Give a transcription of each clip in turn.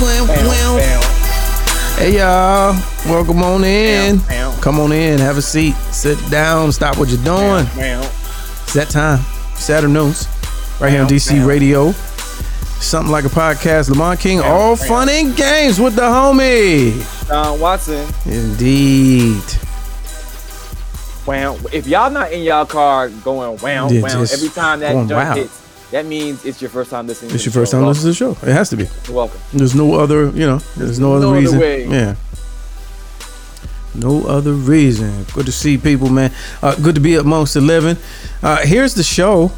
Well, well, well, well. Hey y'all, welcome on in. Come on in, have a seat, sit down, stop what you're doing. It's that time, Saturday noons, right here on DC Radio. Something like a podcast, Lamont King, all fun and games with the homie. John Watson. Indeed. Wow. If y'all not in y'all car going wow, Yeah, wow, every time that joint wow. hits, that means it's your first time listening. It's to your first show. time listening to the show. It has to be. Welcome. Welcome. There's no other, you know, there's no other No other reason. way. Yeah. No other reason. Good to see people, man. Uh, good to be amongst the living. Uh, here's the show.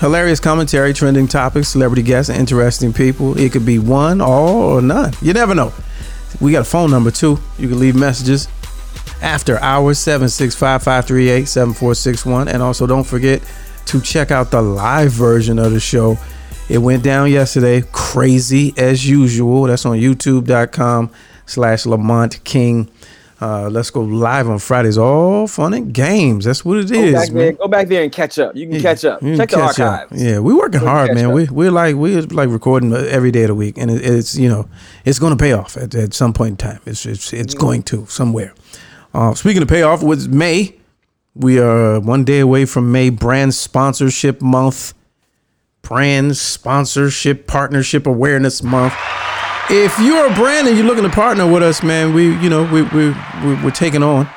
Hilarious commentary, trending topics, celebrity guests, and interesting people. It could be one, all, or none. You never know. We got a phone number too. You can leave messages after hours 765-538-7461 and also don't forget to check out the live version of the show it went down yesterday crazy as usual that's on youtube.com slash lamont king uh, let's go live on fridays all fun and games that's what it Go is back there. man Go back there and catch up. You can catch up. Check the catch up. archives. Yeah, we're working hard, man. up. We we're like we're like recording every day of the week, and it, it's you know it's going to pay off at, at some point in time. It's it's Mm-hmm. it's going to somewhere. Uh, speaking of payoff, with May, we are one day away from May Brand Sponsorship Month, Brand Sponsorship Partnership Awareness Month. If you're a brand and you're looking to partner with us, man, we you know we we we- we're taking on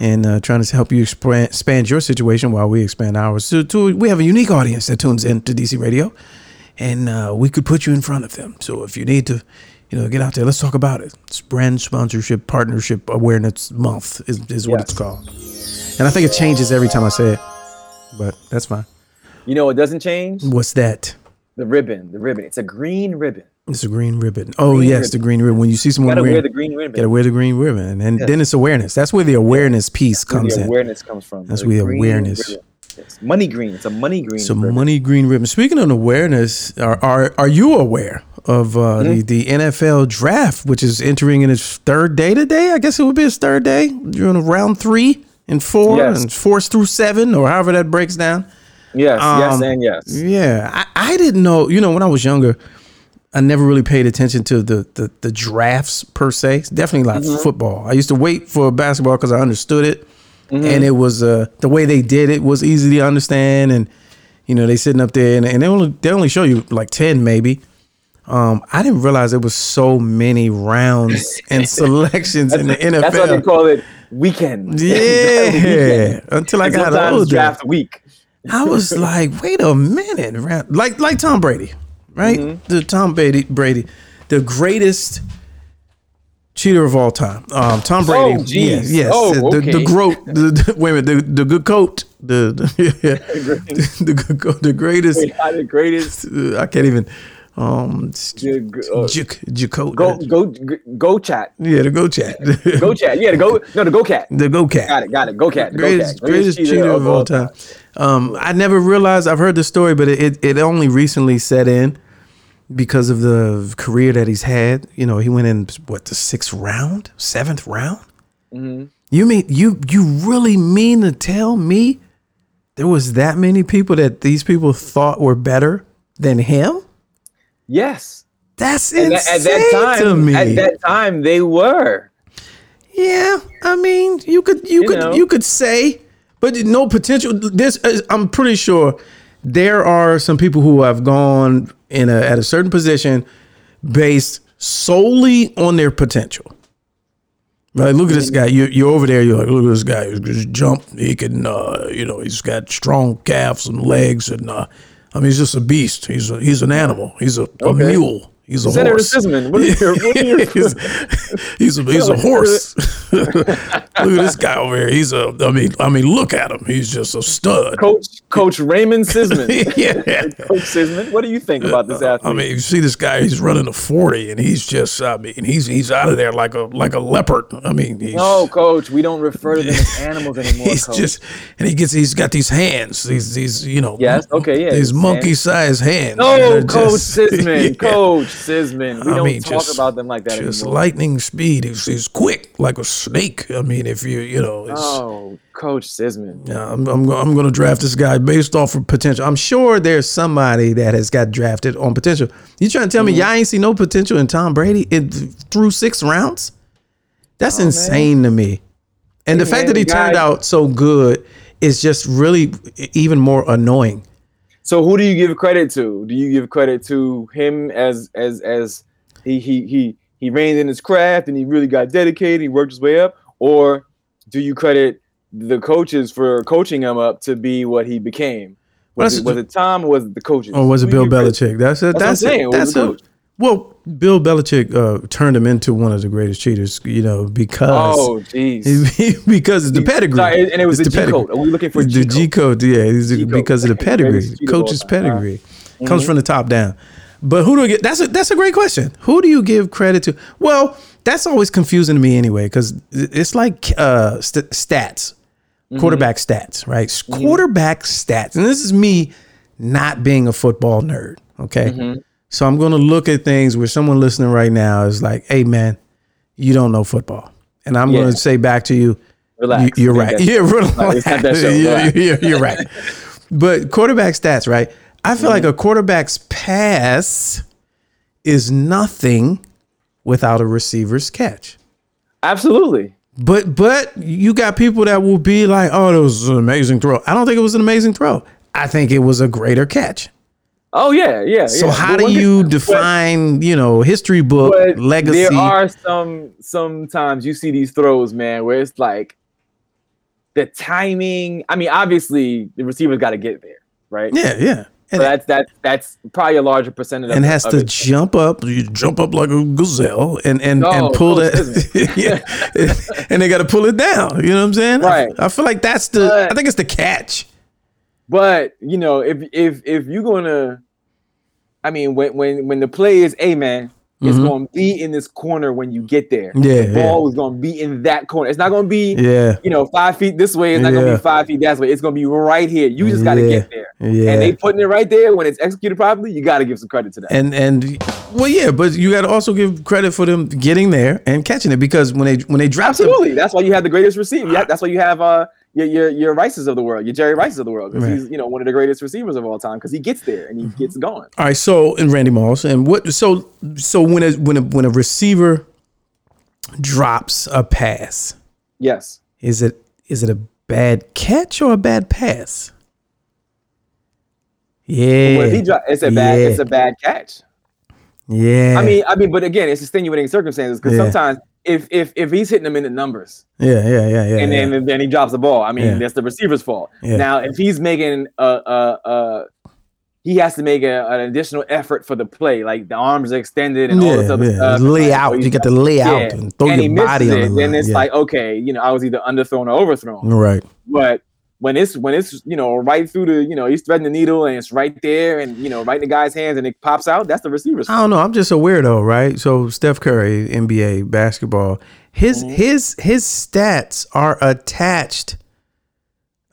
and uh, trying to help you expand, expand your situation while we expand ours. So, to, we have a unique audience that tunes in to DC Radio, and uh, we could put you in front of them. So if you need to, you know, get out there, let's talk about it. It's Brand Sponsorship Partnership Awareness Month is, is what Yes. it's called, and I think it changes every time I say it, but that's fine. You know it doesn't change? What's that? The ribbon. The ribbon. It's a green ribbon. It's a green ribbon. Oh Green yes, the green ribbon. When you see You someone gotta wearing, wear the green ribbon. gotta wear the green ribbon, and then it's awareness. That's where the awareness piece Where comes the in. awareness comes from. That's The where the awareness- ribbon. It's money green. It's a money green. So money green ribbon. Speaking of awareness, are are, are you aware of uh, the the NFL draft, which is entering in its third day today? I guess it would be its third day. You're in round three and four Yes. and four through seven, or however that breaks down. Yes. yes. Um, And yes. Yeah, I, I didn't know. You know, when I was younger, I never really paid attention to the the, the drafts per se. It's definitely like Mm-hmm. football. I used to wait for basketball because I understood it, and it was uh, the way they did it was easy to understand. And you know, they sitting up there and, and they only they only show you like ten maybe. Um, I didn't realize there was so many rounds and selections in the NFL. That's why they call it weekend. yeah, until I And got older. draft week. I was like, wait a minute, like like Tom Brady, right? Mm-hmm. The Tom Brady, Brady, the greatest cheater of all time. Um, Tom Brady, Oh, geez. yes, yes, Oh, the, the okay. goat. The, the, wait a minute, the, the good coat, the the, yeah, the good coat, the greatest. Wait, the greatest. uh, I can't even. Um, the g- uh, J- Jacote. Go go go chat. yeah, the go chat, Go chat. Yeah, the go no the go cat. the go cat. Got it. Got it. Go cat. The go greatest, cat. greatest cheater, of all time. Um, I never realized. I've heard the story, but it, it only recently set in because of the career that he's had. You know, he went in what the sixth round, seventh round. Mm-hmm. You mean you you really mean to tell me there was that many people that these people thought were better than him? Yes. That's insane that- at that to time, me. at that time, they were. Yeah, I mean, you could you, You could know. you could say, but no potential. This is- I'm pretty sure there are some people who have gone in a at a certain position based solely on their potential. Right, look at this guy. You you're over there. You're like, look at this guy. He can just jump. He can, uh, you know, he's got strong calves and legs, and uh, I mean, he's just a beast. He's a, he's an animal. He's a, a mule. He's a Senator horse. Sisman, what are your- what your- he's, he's a he's a horse. look at this guy over here. He's a. I mean, I mean, look at him. He's just a stud. Coach Coach Raymond Sisman. yeah. Coach Sisman, what do you think about this uh, athlete? I mean, you see this guy. He's running a forty, and he's just. I mean, he's he's out of there like a like a leopard. I mean, he's, no, Coach, we don't refer to them as animals anymore. he's coach. just and he gets he's got these hands. These these you know. Yes, okay, yeah, These monkey sized hands. no, Coach just- Sisman, Yeah. Coach Sisman. We I don't mean, talk just- about them like that Just anymore. lightning speed. He's, quick like a snake. I mean, if you you know, it's, oh, Coach Sisman. Yeah, I'm, I'm, I'm going to draft this guy based off of potential. I'm sure there's somebody that has got drafted on potential. You trying to tell Mm-hmm. me y'all ain't see no potential in Tom Brady in, through six rounds? That's Oh, man. insane to me. And the fact man, that he turned guy- out so good is just really even more annoying. So who do you give credit to? Do you give credit to him as as as he he he he reined in his craft and he really got dedicated, he worked his way up, or do you credit the coaches for coaching him up to be what he became? Was, that's- it, was it Tom or was it the coaches? Or was it Bill do you credit? Belichick? That's I'm that's a, It that's a. well, Bill Belichick uh, turned him into one of the greatest cheaters, you know, because Oh, jeez. because it's the pedigree. Sorry, and it was It's the G code. Are we looking for the G code, yeah, it's G code. because of the pedigree, Greatest cheater of all coach's. Uh-huh. pedigree comes from the top down. But who do I get? That's a that's a great question. Who do you give credit to? Well, that's always confusing to me anyway because it's like uh, st- stats, Mm-hmm. quarterback stats, right? Quarterback stats, and this is me not being a football nerd. Okay, Mm-hmm. So I'm going to look at things where someone listening right now is like, "Hey, man, you don't know football," and I'm going to say back to you, Relax. you, are right. Yeah, relax. It's not that. Yeah, you're right. But quarterback stats, right? I feel Mm-hmm. like a quarterback's pass is nothing without a receiver's catch. Absolutely. But but you got people that will be like, "Oh, that was an amazing throw." I don't think it was an amazing throw. I think it was a greater catch. Oh yeah, yeah. So yeah. how But do you but- define, you know, history book legacy? There are some sometimes you see these throws, man, where it's like the timing. I mean, obviously the receiver's got to get there, right? yeah, yeah. So And, that's that's that's probably a larger percentage. and of, has of to jump up, you jump up like a gazelle, and and No, and pull no, it that, yeah, and they got to pull it down. You know what I'm saying? I- Right. I, feel like that's the. But- I think it's the catch. But you know, if if if you're gonna, I mean, when when when the play is, a man, it's Mhm. gonna be in this corner when you get there. Yeah, the ball is gonna be in that corner. It's not gonna be. Yeah, You know, five feet this way. It's not gonna be five feet that way. It's gonna be right here. You just gotta Yeah. get there. yeah. And they putting it right there when it's executed properly. You gotta give some credit to that. and and well, yeah, but you got to also give credit for them getting there and catching it because when they when they drop Absolutely. That's why you have the greatest receiver. That's why you have uh your your your Rices of the world, your Jerry Rices of the world, because Right. he's you know one of the greatest receivers of all time because he gets there and he mm-hmm. gets going. All right, so and Randy Moss, and what? So so when a when a when a receiver drops a pass, Yes. is it is it a bad catch or a bad pass? Yeah, Well, if he dro- it's a bad Yeah. it's a bad catch. yeah. I mean, I mean, but again, it's extenuating circumstances because Yeah. sometimes if if if he's hitting them in the numbers yeah, yeah, yeah, yeah. and yeah. then then he drops the ball, I mean, Yeah. that's the receiver's fault. Yeah. Now, if he's making a a, a he has to make a, an additional effort for the play, like the arms are extended and all this other yeah. stuff. Lay Like, out. Oh, you he's got to lay out and throw and your body on the it, line. then it's like, okay, you know, I was either underthrown or overthrown. right. But when it's when it's you know right through the you know he's threading the needle and it's right there and you know right in the guy's hands and it pops out, that's the receiver's I don't know. I'm just a weirdo, right? So Steph Curry, NBA basketball, his Mm-hmm. his his stats are attached.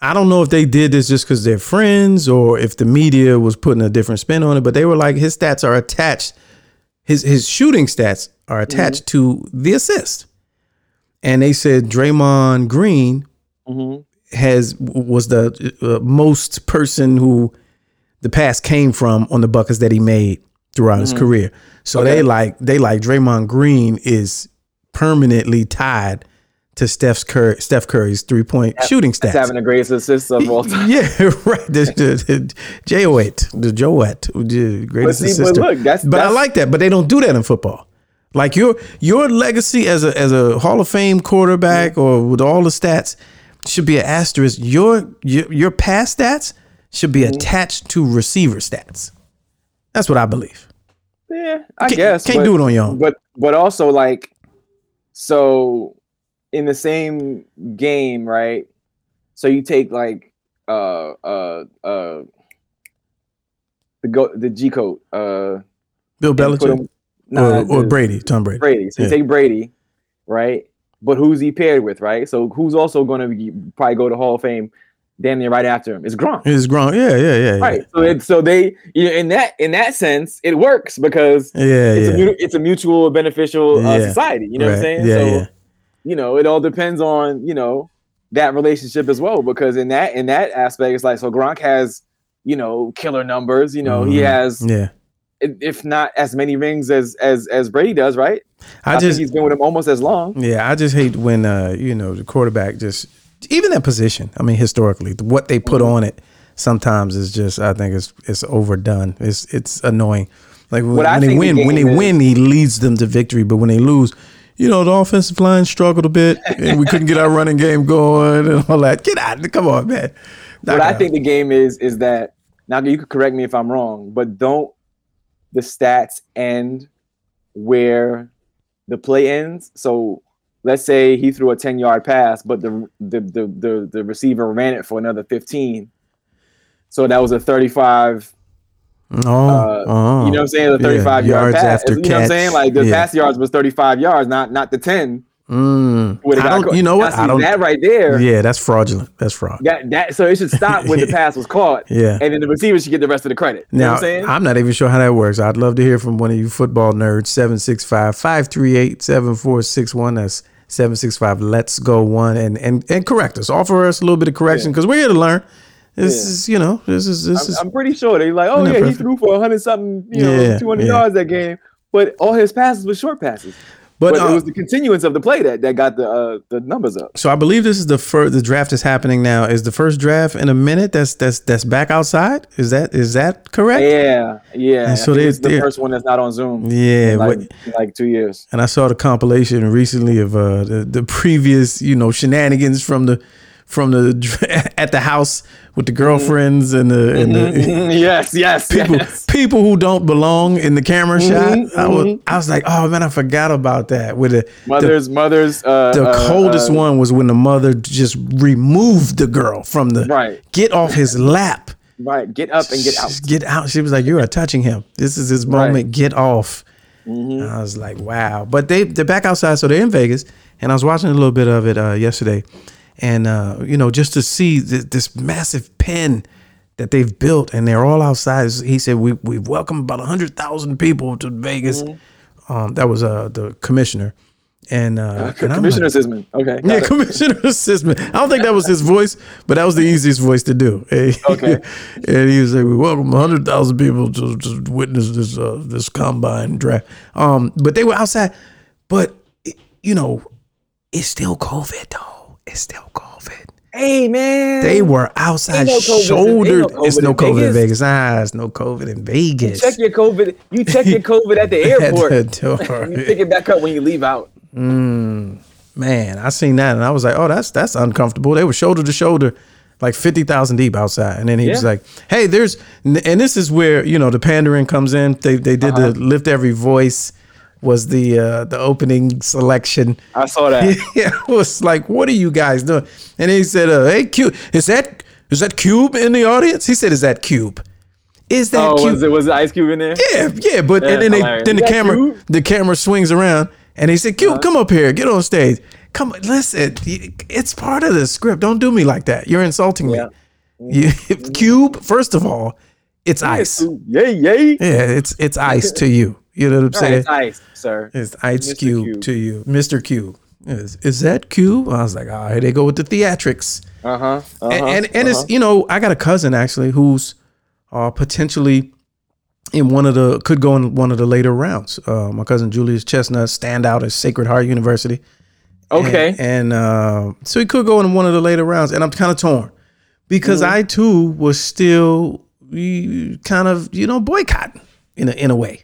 I don't know if they did this just because they're friends or if the media was putting a different spin on it, but they were like his stats are attached. His his shooting stats are attached to the assist, and they said Draymond Green Mhm. Has was the uh, most person who the pass came from on the buckets that he made throughout his career. So they Mm-hmm. Like they like Draymond Green is permanently tied to Steph's Curry, Steph Curry's three point shooting That's stats. having the greatest assist of all time. yeah, right. The, the, the J-O-Et, the Joet, the But greatest see, but look, that's But I like that. But they don't do that in football. Like your your legacy as a as a Hall of Fame quarterback or with all the stats should be an asterisk. Your your your pass stats should Mm-hmm. be attached to receiver stats. That's what I believe. yeah, I Can't- guess can't but, do it on your own. But but also like, so in the same game, right? So you take like uh uh uh the go the G code uh Bill Belichick him- nah, or, or Brady, Tom Brady. Brady. So Yeah. you take Brady, right? But who's he paired with, right? So who's also going to probably go to Hall of Fame? damn near right after him is Gronk. It's Gronk. Yeah, yeah, yeah. yeah. Right. So it, so they you know, in that in that sense it works because Yeah, it's, yeah. a, it's a mutual beneficial uh, Yeah. society. You know what I'm saying? Yeah, so yeah. you know it all depends on you know that relationship as well because in that in that aspect it's like so Gronk has you know killer numbers. You know he Mhm. has yeah. if not as many rings as as as Brady does. Right. I, think just he's been with him almost as long. Yeah, I just hate when uh, you know, the quarterback just even that position. I mean, historically, what they put Mm-hmm. on it sometimes is just I think it's it's overdone. It's it's annoying. Like when, when they think the win, when they is- win, he leads them to victory. But when they lose, you know, the offensive line struggled a bit, and we couldn't get our running game going and all that. Get out! Come on, man. what I think the game is is that now you could correct me if I'm wrong, but don't the stats end where the play ends? So let's say he threw a 10 yard pass, but the the the the, the receiver ran it for another 15. So that was a 35 Oh, uh, oh. you know what I'm saying? The Yeah, 35 yard yards pass. after You know what I'm saying? Like the Yeah. pass yards was 35 yards, not not the 10. Mm. I don't, you know what? I see, don't. That right there. Yeah, that's fraudulent. That's fraud. That that so it should stop when the pass was caught. Yeah. And then the receiver should get the rest of the credit. You know Now, what I'm saying? I'm not even sure how that works. I'd love to hear from one of you football nerds. 765 538 7461. That's 765 Let's Go One. And, and and correct us. Offer us a little bit of correction because we're here to learn. This Yeah. is, you know, this is, this I'm, is, I'm pretty sure they're like, oh yeah, he threw for 100 something, you know, Yeah, 200 yeah. yards that game. But all his passes were short passes. But, But, uh, it was the continuance of the play that, that got the uh, the numbers up. so I believe this is the first, the draft is happening now. Is the first draft in a minute that's, that's, that's back outside? Is that, is that correct? Yeah, yeah. And so they- it's the first one that's not on Zoom. Yeah, like, what- like two years. And I saw the compilation recently of uh, the the previous, you know, shenanigans from the from the at the house with the girlfriends and the and the yes, yes, people yes. people who don't belong in the camera shot. Mhm, I was I was like, oh man, I forgot about that. With the the, Mother's, mother's. Uh, the uh, coldest uh, one was when the mother just removed the girl from the Right. get off his lap. Right, get up and get out. Get out. She was like, You are touching him. This is his Right. moment. Get off. Mm-hmm. I was like, Wow. But they they're back outside, so they're in Vegas. And I was watching a little bit of it uh, yesterday. And uh, you know, just to see th- this massive pen that they've built and they're all outside. He said, We we've welcomed about hundred thousand people to Vegas. Mm-hmm. Um, that was uh the commissioner. And uh and Commissioner like- Sisman. Okay. yeah, it. Commissioner Sisman. I don't think that was his voice, but that was the easiest voice to do. Okay. and he was like, "We welcome hundred thousand people to, to witness this uh, this combine draft." Um, but they were outside. But you know, it's still COVID though. It's still COVID. Hey man. They were outside, no shouldered. no it's no COVID in Vegas. Vegas. Nah, it's no COVID in Vegas. You check your COVID. You check your COVID at the At airport. the door. you pick it back up when you leave out. Man, I seen that and I was like, oh, that's that's uncomfortable. They were shoulder to shoulder, like fifty thousand deep outside. And then he was like, hey, there's and this is where you know the pandering comes in. They they did Uh-huh. the lift every voice was the uh the opening selection. I saw that. yeah, it was like, what are you guys doing? And he said, uh, hey, Cube, is that is that Cube in the audience? He said, is that Cube? Is that oh, Cube? was it was Ice Cube in there? Yeah, yeah, but and then they then the camera Cube? the camera swings around and he said, "Cube, come up here, get on stage. Come, listen, it's part of the script. Don't do me like that. You're insulting Yeah. me. You, Cube, first of all, it's ice. Yay, yay. Yeah, it's it's ice to you. You know what I'm Right, saying? it's ice, sir. It's ice cube, Cube. to you, Mr. Cube. Is, is that Cube? I was like, oh, here they go with the theatrics. Uh huh. Uh-huh, and and, and uh-huh. it's you know I got a cousin actually who's uh, potentially in one of the could go in one of the later rounds. Uh, my cousin Julius Chestnut stand out at Sacred Heart University. okay. and, and, uh, so he could go in one of the later rounds, and I'm kind of torn because Mm-hmm. I too was still kind of you know boycotting in a in a way.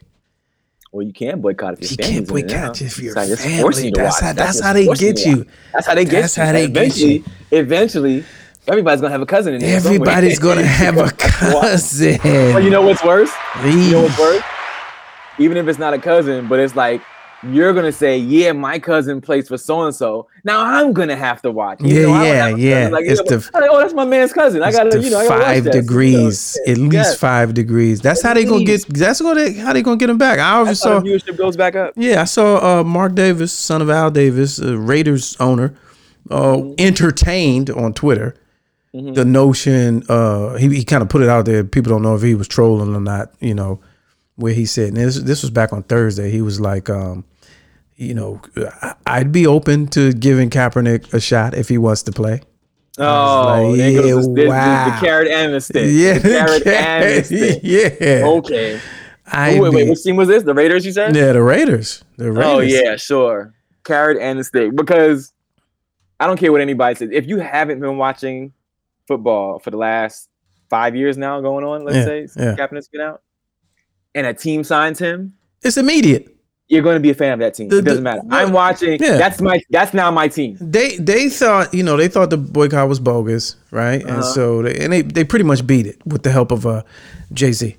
Well, you can boycott if your You can't boycott if your family. forcing you That's how- that's how they get you. That's how they get That's you. how they get eventually, Eventually, everybody's gonna have a cousin in there. somewhere. Everybody's gonna have a cousin. But you know what's worse? You know what's worse? Even if it's not a cousin, but it's like you're gonna say, "Yeah, my cousin plays for so and so." Now I'm gonna have to watch. Yeah, don't yeah, a cousin. yeah. Like, It's you know, the- like, oh, that's my man's cousin. I gotta, you know, I gotta five. So, degrees, you at least yes. five degrees. That's how At they gonna get. That's gonna how they gonna get him back. I always saw. viewership goes back up. Yeah, I saw uh, Mark Davis, son of Al Davis, uh, Raiders owner, uh, Mm-hmm. entertained on Twitter the notion uh he, he kind of put it out there people don't know if he was trolling or not you know where he said and this, this was back on thursday he was like um you know I- i'd be open to giving kaepernick a shot if he wants to play Oh, like, goes yeah, the- the- wow. the carrot and the stick. yeah the carrot and the stick. yeah Okay. I'd wait, wait, which team was this? The Raiders, you said? yeah the raiders the raiders Oh yeah, sure. Carrot and the stick. Because I don't care what anybody says. If you haven't been watching football for the last five years now, going on, let's Yeah, say, since yeah. Kaepernick's been out, and a team signs him, it's immediate you're going to be a fan of that team. The- it doesn't the- matter. I'm watching. Yeah. That's my. That's now my team. they they thought you know they thought the boycott was bogus right and Uh-huh. so they and they, they pretty much beat it with the help of uh jay-z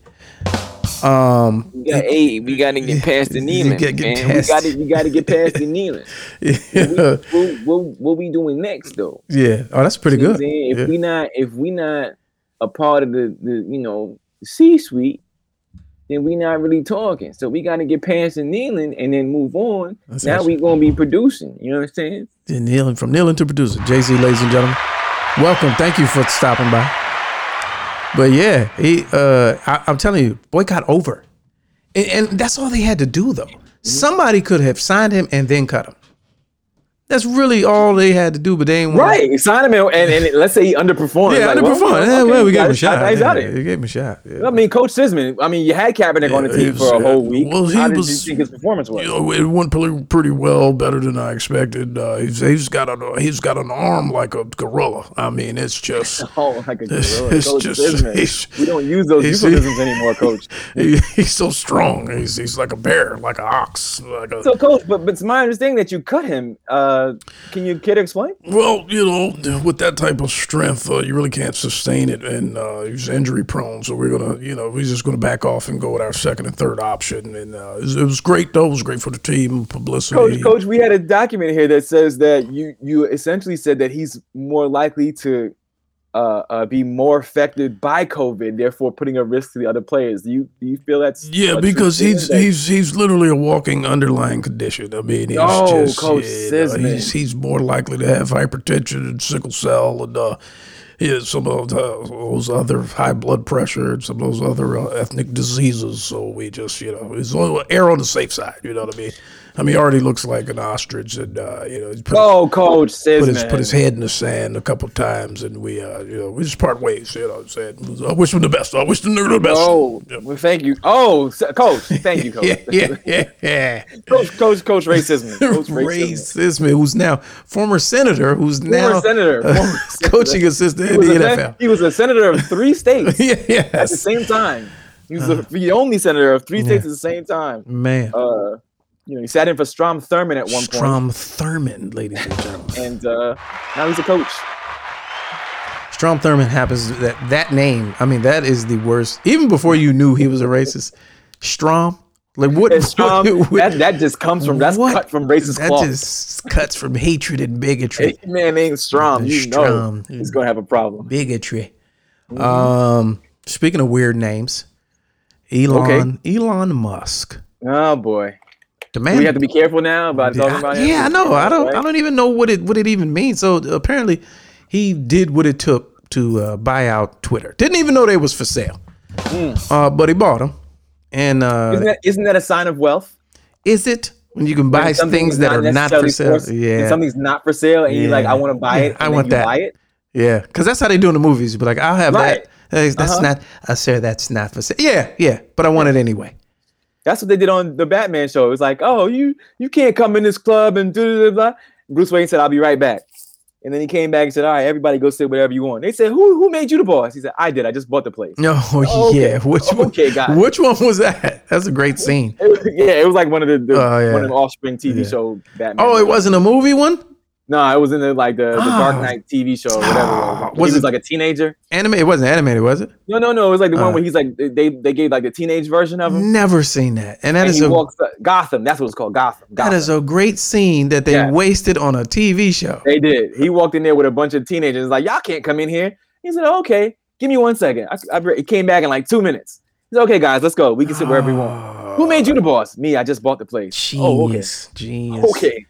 um We got, hey, we got to get past the kneeling, gotta get man. past- We got to. We got to get past the kneeling. yeah, what, what, what we doing next though? yeah. oh that's pretty You good If Yeah. we not if we not a part of the, the you know C suite, then we not really talking. So we got to get past the kneeling and then move on. That's now we gonna be producing. You know what I'm saying? Yeah, kneeling from kneeling to producer jay-z ladies and gentlemen welcome thank you for stopping by but yeah he uh I, i'm telling you boycott over and, and that's all they had to do though somebody could have signed him and then cut him that's really all they had to do but they ain't Right. Sign him in, and, and let's say he underperformed. Yeah, Like, underperformed. well, yeah, okay, well, we gave him a shot. He's out Yeah, it. gave him a shot. Yeah. I mean, Coach Sisman. I mean, you had Kaepernick on the team he for a was, whole week. well, he How did was- you think his performance was? You know, it went pretty, pretty well, better than I expected. Uh, he's, he's got a he's got an arm like a gorilla. I mean, it's just Oh, like a gorilla. It's Coach just- we don't use those euphemisms anymore, Coach. he, he's so strong. He's he's like a bear, like an ox, like a. So, Coach, but, but it's my understanding that you cut him. Uh, can you kid explain? Well, you know, with that type of strength, uh, you really can't sustain it, and uh, he's injury prone. So we're gonna, you know, we're just gonna back off and go with our second and third option. And uh, it, was, it was great, though. It was great for the team, publicity. Coach, Coach, we had a document here that says that you you essentially said that he's more likely to uh, uh, be more affected by COVID, therefore putting a risk to the other players. Do you do you feel that's Yeah, because he's that- he's he's literally a walking underlying condition. I mean, he's Oh, just Coach yeah, no, Sisman. he's he's more likely to have hypertension and sickle cell and uh, yeah, some of those other high blood pressure and some of those other uh, ethnic diseases. So we just you know, on err on the safe side. You know what I mean? I mean, he already looks like an ostrich, and uh, you know, he's put, oh, Coach says put his put his head in the sand a couple times, and we uh, you know, we just part ways. You know what I'm saying? I wish him the best. I wish the nigga the best. Oh, Yeah. well, thank you. Oh, Coach, thank you, Coach. yeah, yeah, yeah, yeah. Coach, Coach, Coach racism. Coach Ray racism. Who's now former senator, who's now Former senator, uh, former coaching senator. assistant He in the a, NFL. he was a senator of three states yeah, at the same time. He was the, the only senator of three states at the same time. man. Uh, you know, he sat in for Strom Thurmond at one point, Strom Thurmond, ladies and gentlemen. and uh, now he's a coach. Strom Thurmond happens that that name. I mean, that is the worst. Even before you knew he was a racist, Strom. Like what? Strom, what- what- that, that just comes from that's what- cut from racist That cloth. just cuts from hatred and bigotry. Hey, man named Strom, you know Strom. he's gonna have a problem. Bigotry. Mm-hmm. Um, speaking of weird names, Elon Elon Musk. Oh boy, The man. we have to be careful now about talking I- about him. yeah, I know. I don't. Right? I don't even know what it what it even means. So apparently, he did what it took to uh, buy out Twitter. Didn't even know they was for sale. Uh, but he bought them. And uh. Isn't that, isn't that a sign of wealth? is it when you can buy things that are not for sale? forced- Yeah, something's not for sale, and you're like, I want to buy it. Yeah, I want that. Buy it. yeah, because that's how they do in the movies. Be like, I'll have Right. that. Hey, That's Uh-huh. not, uh, sir. That's not for sale. Yeah, yeah, but I want it anyway. That's what they did on the Batman show. It was like, oh, you you can't come in this club and do blah. Bruce Wayne said, "I'll be right back," and then he came back and said, "All right, everybody go sit whatever you want." They said, "Who who made you the boss?" He said, "I did. I just bought the place." No, Oh, okay. yeah. Which one? Okay. Which one was that? That's a great scene. yeah, it was like one of the, the Oh, yeah. one of the Offspring TV Yeah. show Batman. Oh, it wasn't a movie one. No, it was in the like the, the Dark Oh. Knight TV show, or whatever. it was. Oh, he was was it- like a teenager. Animated. It wasn't animated, was it? No, no, no. It was like the Uh. one where he's like they they gave like the teenage version of him. Never seen that. And that and is he a walks up, Gotham. That's what it's called. Gotham. that Gotham. is a great scene that they Yeah. wasted on a TV show. They did. He walked in there with a bunch of teenagers. Like, y'all can't come in here. He said, okay, give me one second. I, I, he came back in like two minutes. He said, okay, guys, let's go. We can sit wherever we want. Who made you the boss? Me. I just bought the place. Oh, okay. Genius. Genius. Okay.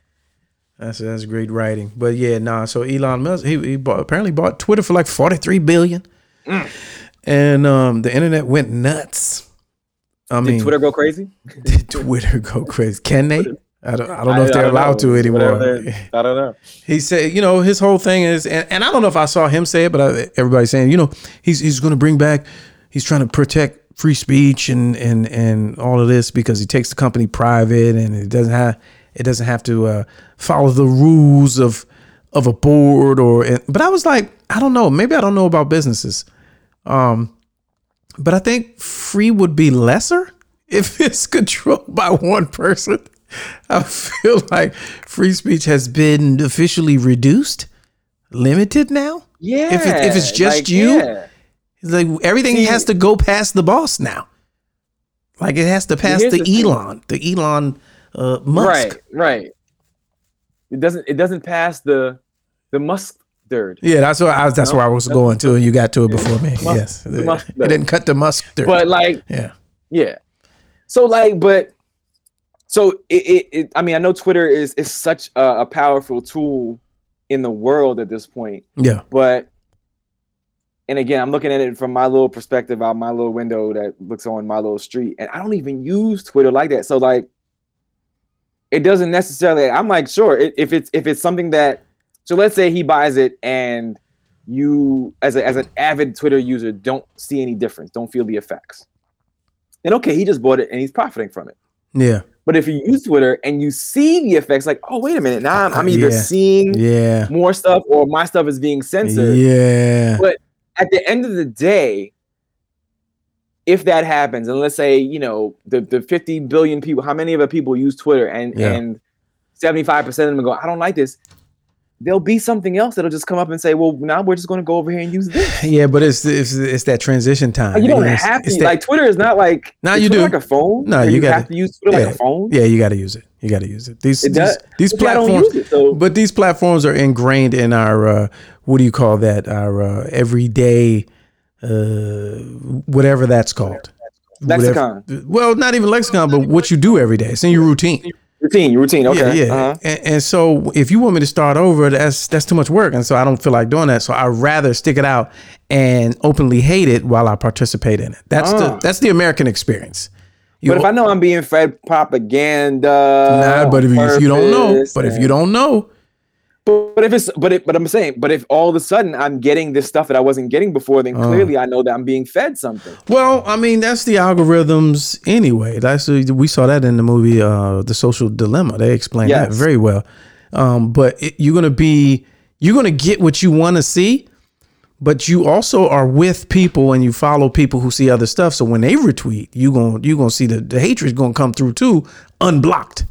That's that's great writing. But yeah, nah. So Elon Musk, he, he bought, apparently bought Twitter for like forty three billion, Mm. and um, the internet went nuts. I Did mean, Twitter go crazy? did Twitter go crazy? Can they? I don't, I don't know if they're allowed know. to anymore. I don't know. He said, you know, his whole thing is, and, and I don't know if I saw him say it, but I, everybody's saying, you know, he's he's going to bring back, he's trying to protect free speech and and and all of this because he takes the company private and it doesn't have it doesn't have to uh, follow the rules of of a board or. But I was like, I don't know, maybe I don't know about businesses, um, but I think free would be lesser if it's controlled by one person. I feel like free speech has been officially reduced, limited now. Yeah. If it- if it's just like, you, yeah. Like everything See- has to go past the boss now. Like it has to pass the, the thing. Elon, the Elon uh, Musk. Right, right. It doesn't. It doesn't pass the the Musk mustard. Yeah, that's what I was, that's where I was going to, and you got to it before me. Mus- yes, the it, didn't cut the mustard. But like, yeah, yeah. So like, but so it, it, it I mean, I know Twitter is is such a, a powerful tool in the world at this point, yeah, but and again, I'm looking at it from my little perspective out my little window that looks on my little street, and I don't even use Twitter like that. So like, it doesn't necessarily. I'm like, sure, if it's if it's something that, so let's say he buys it and you as a, as an avid Twitter user don't see any difference, don't feel the effects. Then okay, he just bought it and he's profiting from it. yeah, But if you use Twitter and you see the effects, like, oh wait a minute, now I'm, I'm either Yeah. seeing yeah, more stuff or my stuff is being censored yeah, But- at the end of the day, if that happens, and let's say you know the the 50 billion people, how many of the people use Twitter, and Yeah. and 75 percent of them go, I don't like this. There'll be something else that'll just come up and say, well, now we're just going to go over here and use this. yeah. But it's it's, it's that transition time. Like, you don't It's- have to. that- like Twitter is not like now you Twitter do. like a phone. No, you you gotta- have to use Twitter yeah, like a phone. yeah, you got to use it. You got to use it. These It these, does- these don't platforms, it, so but these platforms are ingrained in our uh, what do you call that? Our uh, everyday, uh, whatever that's called. lexicon Whatever- well, not even lexicon, but what you do every day. It's in your routine. routine, routine. Okay, Yeah, yeah. uh-huh. And, and so if you want me to start over, that's that's too much work, and so I don't feel like doing that. So I'd rather stick it out and openly hate it while I participate in it. That's the Ah. that's the American experience. You But if I know I'm being fed propaganda, Nah, but if you, if you don't know, but if you don't know, But, if it's but it, but I'm saying, but if all of a sudden I'm getting this stuff that I wasn't getting before, then Oh. clearly I know that I'm being fed something. well, I mean that's the algorithms anyway. That's we saw that in the movie uh, The Social Dilemma. They explained that very well. Um, but it, you're gonna be you're gonna get what you want to see, but you also are with people and you follow people who see other stuff. So when they retweet, you gonna you gonna see the the hatred's gonna come through too, unblocked,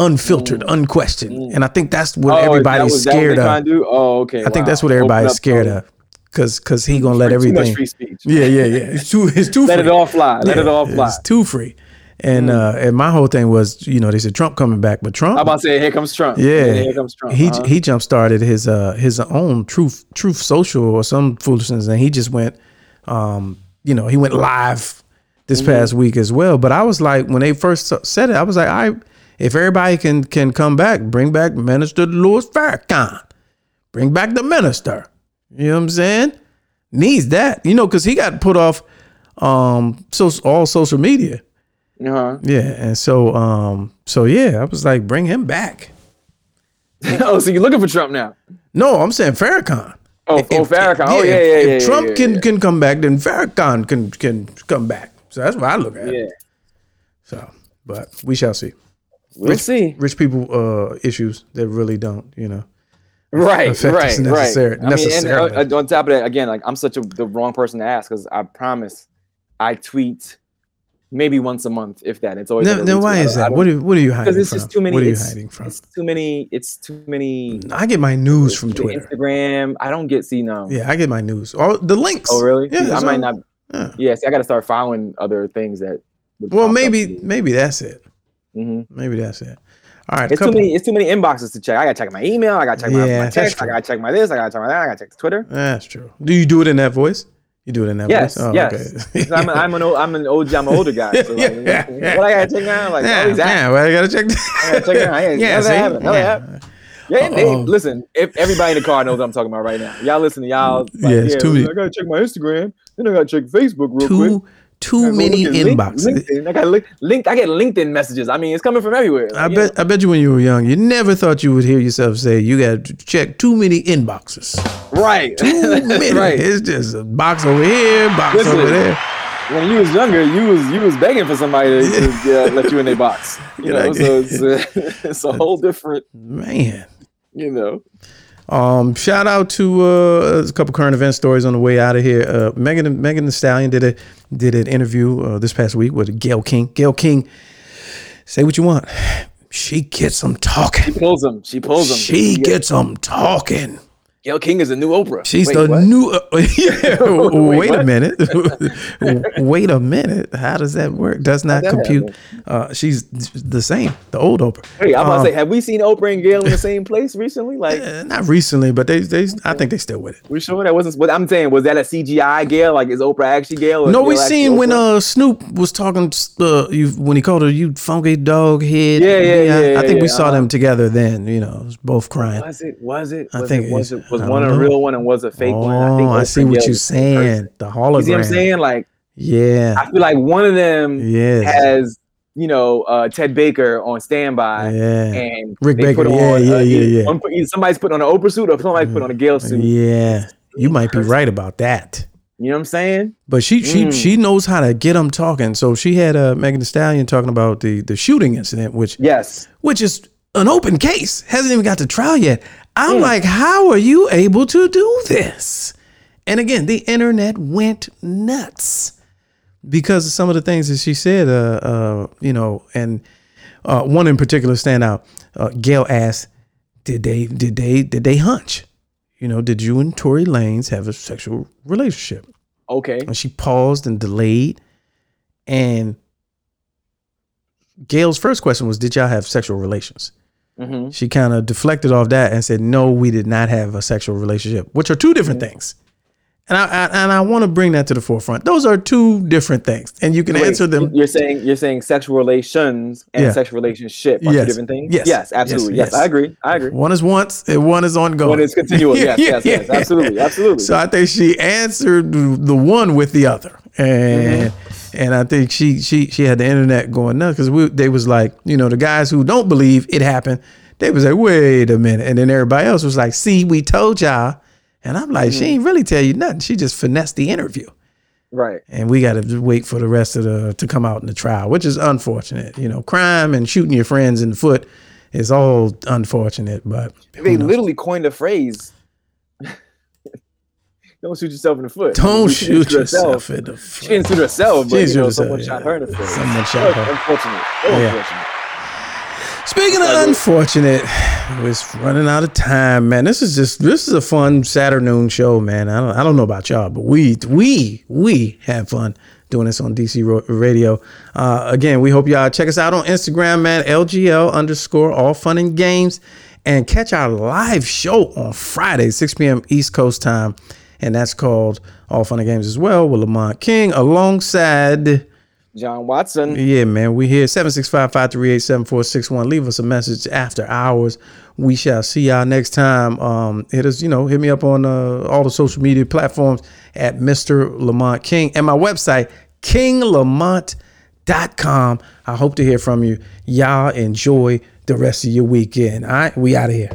unfiltered, unquestioned. And I think that's what Mm. Oh, everybody's was- scared of. Oh, okay. I think that's what everybody's scared of, cause cause he gonna let everything. much free speech. Yeah, yeah, yeah. It's too it's too Let free. it all fly. Let it all fly. Mm. It's too free. And uh and my whole thing was, you know, they said Trump coming back, but Trump I'm about to say, here comes Trump. yeah, here comes Trump. he uh-huh. he jump started his uh his own truth truth social or some foolishness and he just went um you know, he went live this Mm-hmm. past week as well. But I was like when they first said it, I was like, I if everybody can can come back, bring back Minister Louis Farrakhan. Bring back the minister. You know what I'm saying? Needs that. You know, because he got put off um so all social media. Uh-huh. Yeah. And so um so yeah, I was like, bring him back. oh, so you're looking for Trump now? No, I'm saying Farrakhan. Oh, If- oh if- Farrakhan. Oh, if- yeah, yeah, If yeah. Trump yeah, can yeah. can come back, then Farrakhan can can come back. So that's what I look at. Yeah, So, but we shall see. We'll see. Rich people uh issues that really don't, you know. Right, right, right. necessar- I mean, and uh, on top of that, again, like I'm such a the wrong person to ask because I promise I tweet maybe once a month, if that. It's always Then, why is that? What are what are you hiding because it's from? just too many. What are you it's, hiding from? it's too many. It's too many. I get my news from Twitter. Instagram. I don't get see no. Yeah, I get my news. All the links. Oh really? Yeah, See, I it's might all- not. yeah. Yeah. See, I got to start following other things that. Well, maybe maybe that's it. Mhm. Maybe that's it. All right, It's too many. It's too many inboxes to check. I gotta check my email. I gotta check my, Yeah, my that's text. I gotta check my this. I gotta check my that. I gotta check Twitter. That's true. Do you do it in that voice? You do it in that Yes, voice? Oh, yes. okay. I'm, a, I'm an old, I'm an old, I'm an older guy. So like, Yeah, yeah. what I gotta check now? Like, yeah, oh, yeah, well, I gotta check. I gotta check now. Yeah, yeah, how's see? that happen? How's that yeah. Yeah, they, Um, listen. If everybody in the car knows what I'm talking about right now. Y'all listen to y'all. Like, Yeah, it's too many- I gotta check my Instagram. Then I gotta check Facebook real quick. Too many look at Link- inboxes. LinkedIn. I got link, link. I get LinkedIn messages. I mean, it's coming from everywhere. I Like, bet I bet you when you were young, you never thought you would hear yourself say you got to check too many inboxes. right. Too many. right. It's just a box over here, box Listen. over there. When you was younger, you was you was begging for somebody to, to uh, let you in their box. You know, so it's, uh, it's a whole different. Man. You know. Um, shout out to uh, a couple current event stories on the way out of here. Uh, Megan Megan Thee Stallion did a did an interview uh, this past week with Gayle King. Gayle King, say what you want. She gets them talking. She Pulls them. She pulls them. She gets them talking. Gayle King is a new Oprah. She's Wait, the what? new. Uh, yeah, Wait, wait a minute. wait a minute. How does that work? Does not compute. Uh, she's the same. The old Oprah. Hey, I'm about Um, to say, have we seen Oprah and Gayle in the same place recently? Like, uh, not recently, but they they. I think they still with it. we sure that wasn't what I'm saying. Was that a CGI Gayle? Like, is Oprah actually Gayle? No, we seen when uh Snoop was talking uh you when he called her you funky dog head. Yeah, yeah, yeah, I yeah, think we yeah, saw uh-huh. them together then. You know, both crying. Was it? Was it? I Was think it? Was it? Was one don't a real one and was a fake oh, one? I, Oprah see what you're saying. the person. You hologram. see what I'm saying? Like, Yeah. I feel like one of them Yes. has, you know, uh, Ted Baker on standby. yeah. And Rick Baker, put yeah, on, yeah, uh, yeah, yeah. one somebody's putting on an Oprah suit or somebody's putting on a Gayle suit. Yeah. You might be right about that. You know what I'm saying? But she she Mm. she knows how to get them talking. So she had uh, Megan Thee Stallion talking about the the shooting incident, which Yes. which is an open case, hasn't even got to trial yet. I'm Mm. like, how are you able to do this? And again, the internet went nuts because of some of the things that she said. Uh, uh, you know, and uh, one in particular stand out. Uh, Gayle asked, "Did they? Did they? Did they hunch? You know, did you and Tory Lanez have a sexual relationship?" Okay. And she paused and delayed. And Gayle's first question was, Did y'all have sexual relations? Hmm She kind of deflected off that and said, No, we did not have a sexual relationship, which are two different things. And I, I and I want to bring that to the forefront. Those are two different things, and you can Wait, answer them. You're saying you're saying sexual relations and Yeah. sexual relationship are Yes. two different things. Yes. Yes, absolutely. Yes, Yes. I agree. I agree. One is once, and one is ongoing. One is continual. Yes, yes, yes. Yeah. Absolutely, absolutely. So I think she answered the one with the other, and and I think she she she had the internet going nuts because we they was like you know the guys who don't believe it happened, they was like wait a minute, and then everybody else was like see we told y'all, and I'm like she mm-hmm. ain't really tell you nothing, she just finessed the interview, right. and we got to wait for the rest of the to come out in the trial, which is unfortunate. You know, crime and shooting your friends in the foot is all unfortunate, but They literally coined a phrase. Don't shoot yourself in the foot. don't She shoot yourself in the foot. She didn't shoot herself, but you know, herself, someone yeah. shot her in the foot. Someone shot her. Unfortunate. Very Yeah. unfortunate. Speaking of unfortunate, we're running out of time, man. This is just this is a fun Saturday noon show, man. I don't I don't know about y'all, but we we we have fun doing this on DC Radio. Uh, again, we hope y'all check us out on Instagram, man. LGL underscore all fun and games, and catch our live show on Friday, 6 p.m. East Coast time, and that's called All Fun and Games as well with Lamont King alongside. John Watson. Yeah, man. We here 765-538-7461. Leave us a message after hours. We shall see y'all next time. Um, hit us, you know, hit me up on uh, all the social media platforms at Mr. Lamont King and my website, kinglamont.com. I hope to hear from you. Y'all enjoy the rest of your weekend. All right, we out of here.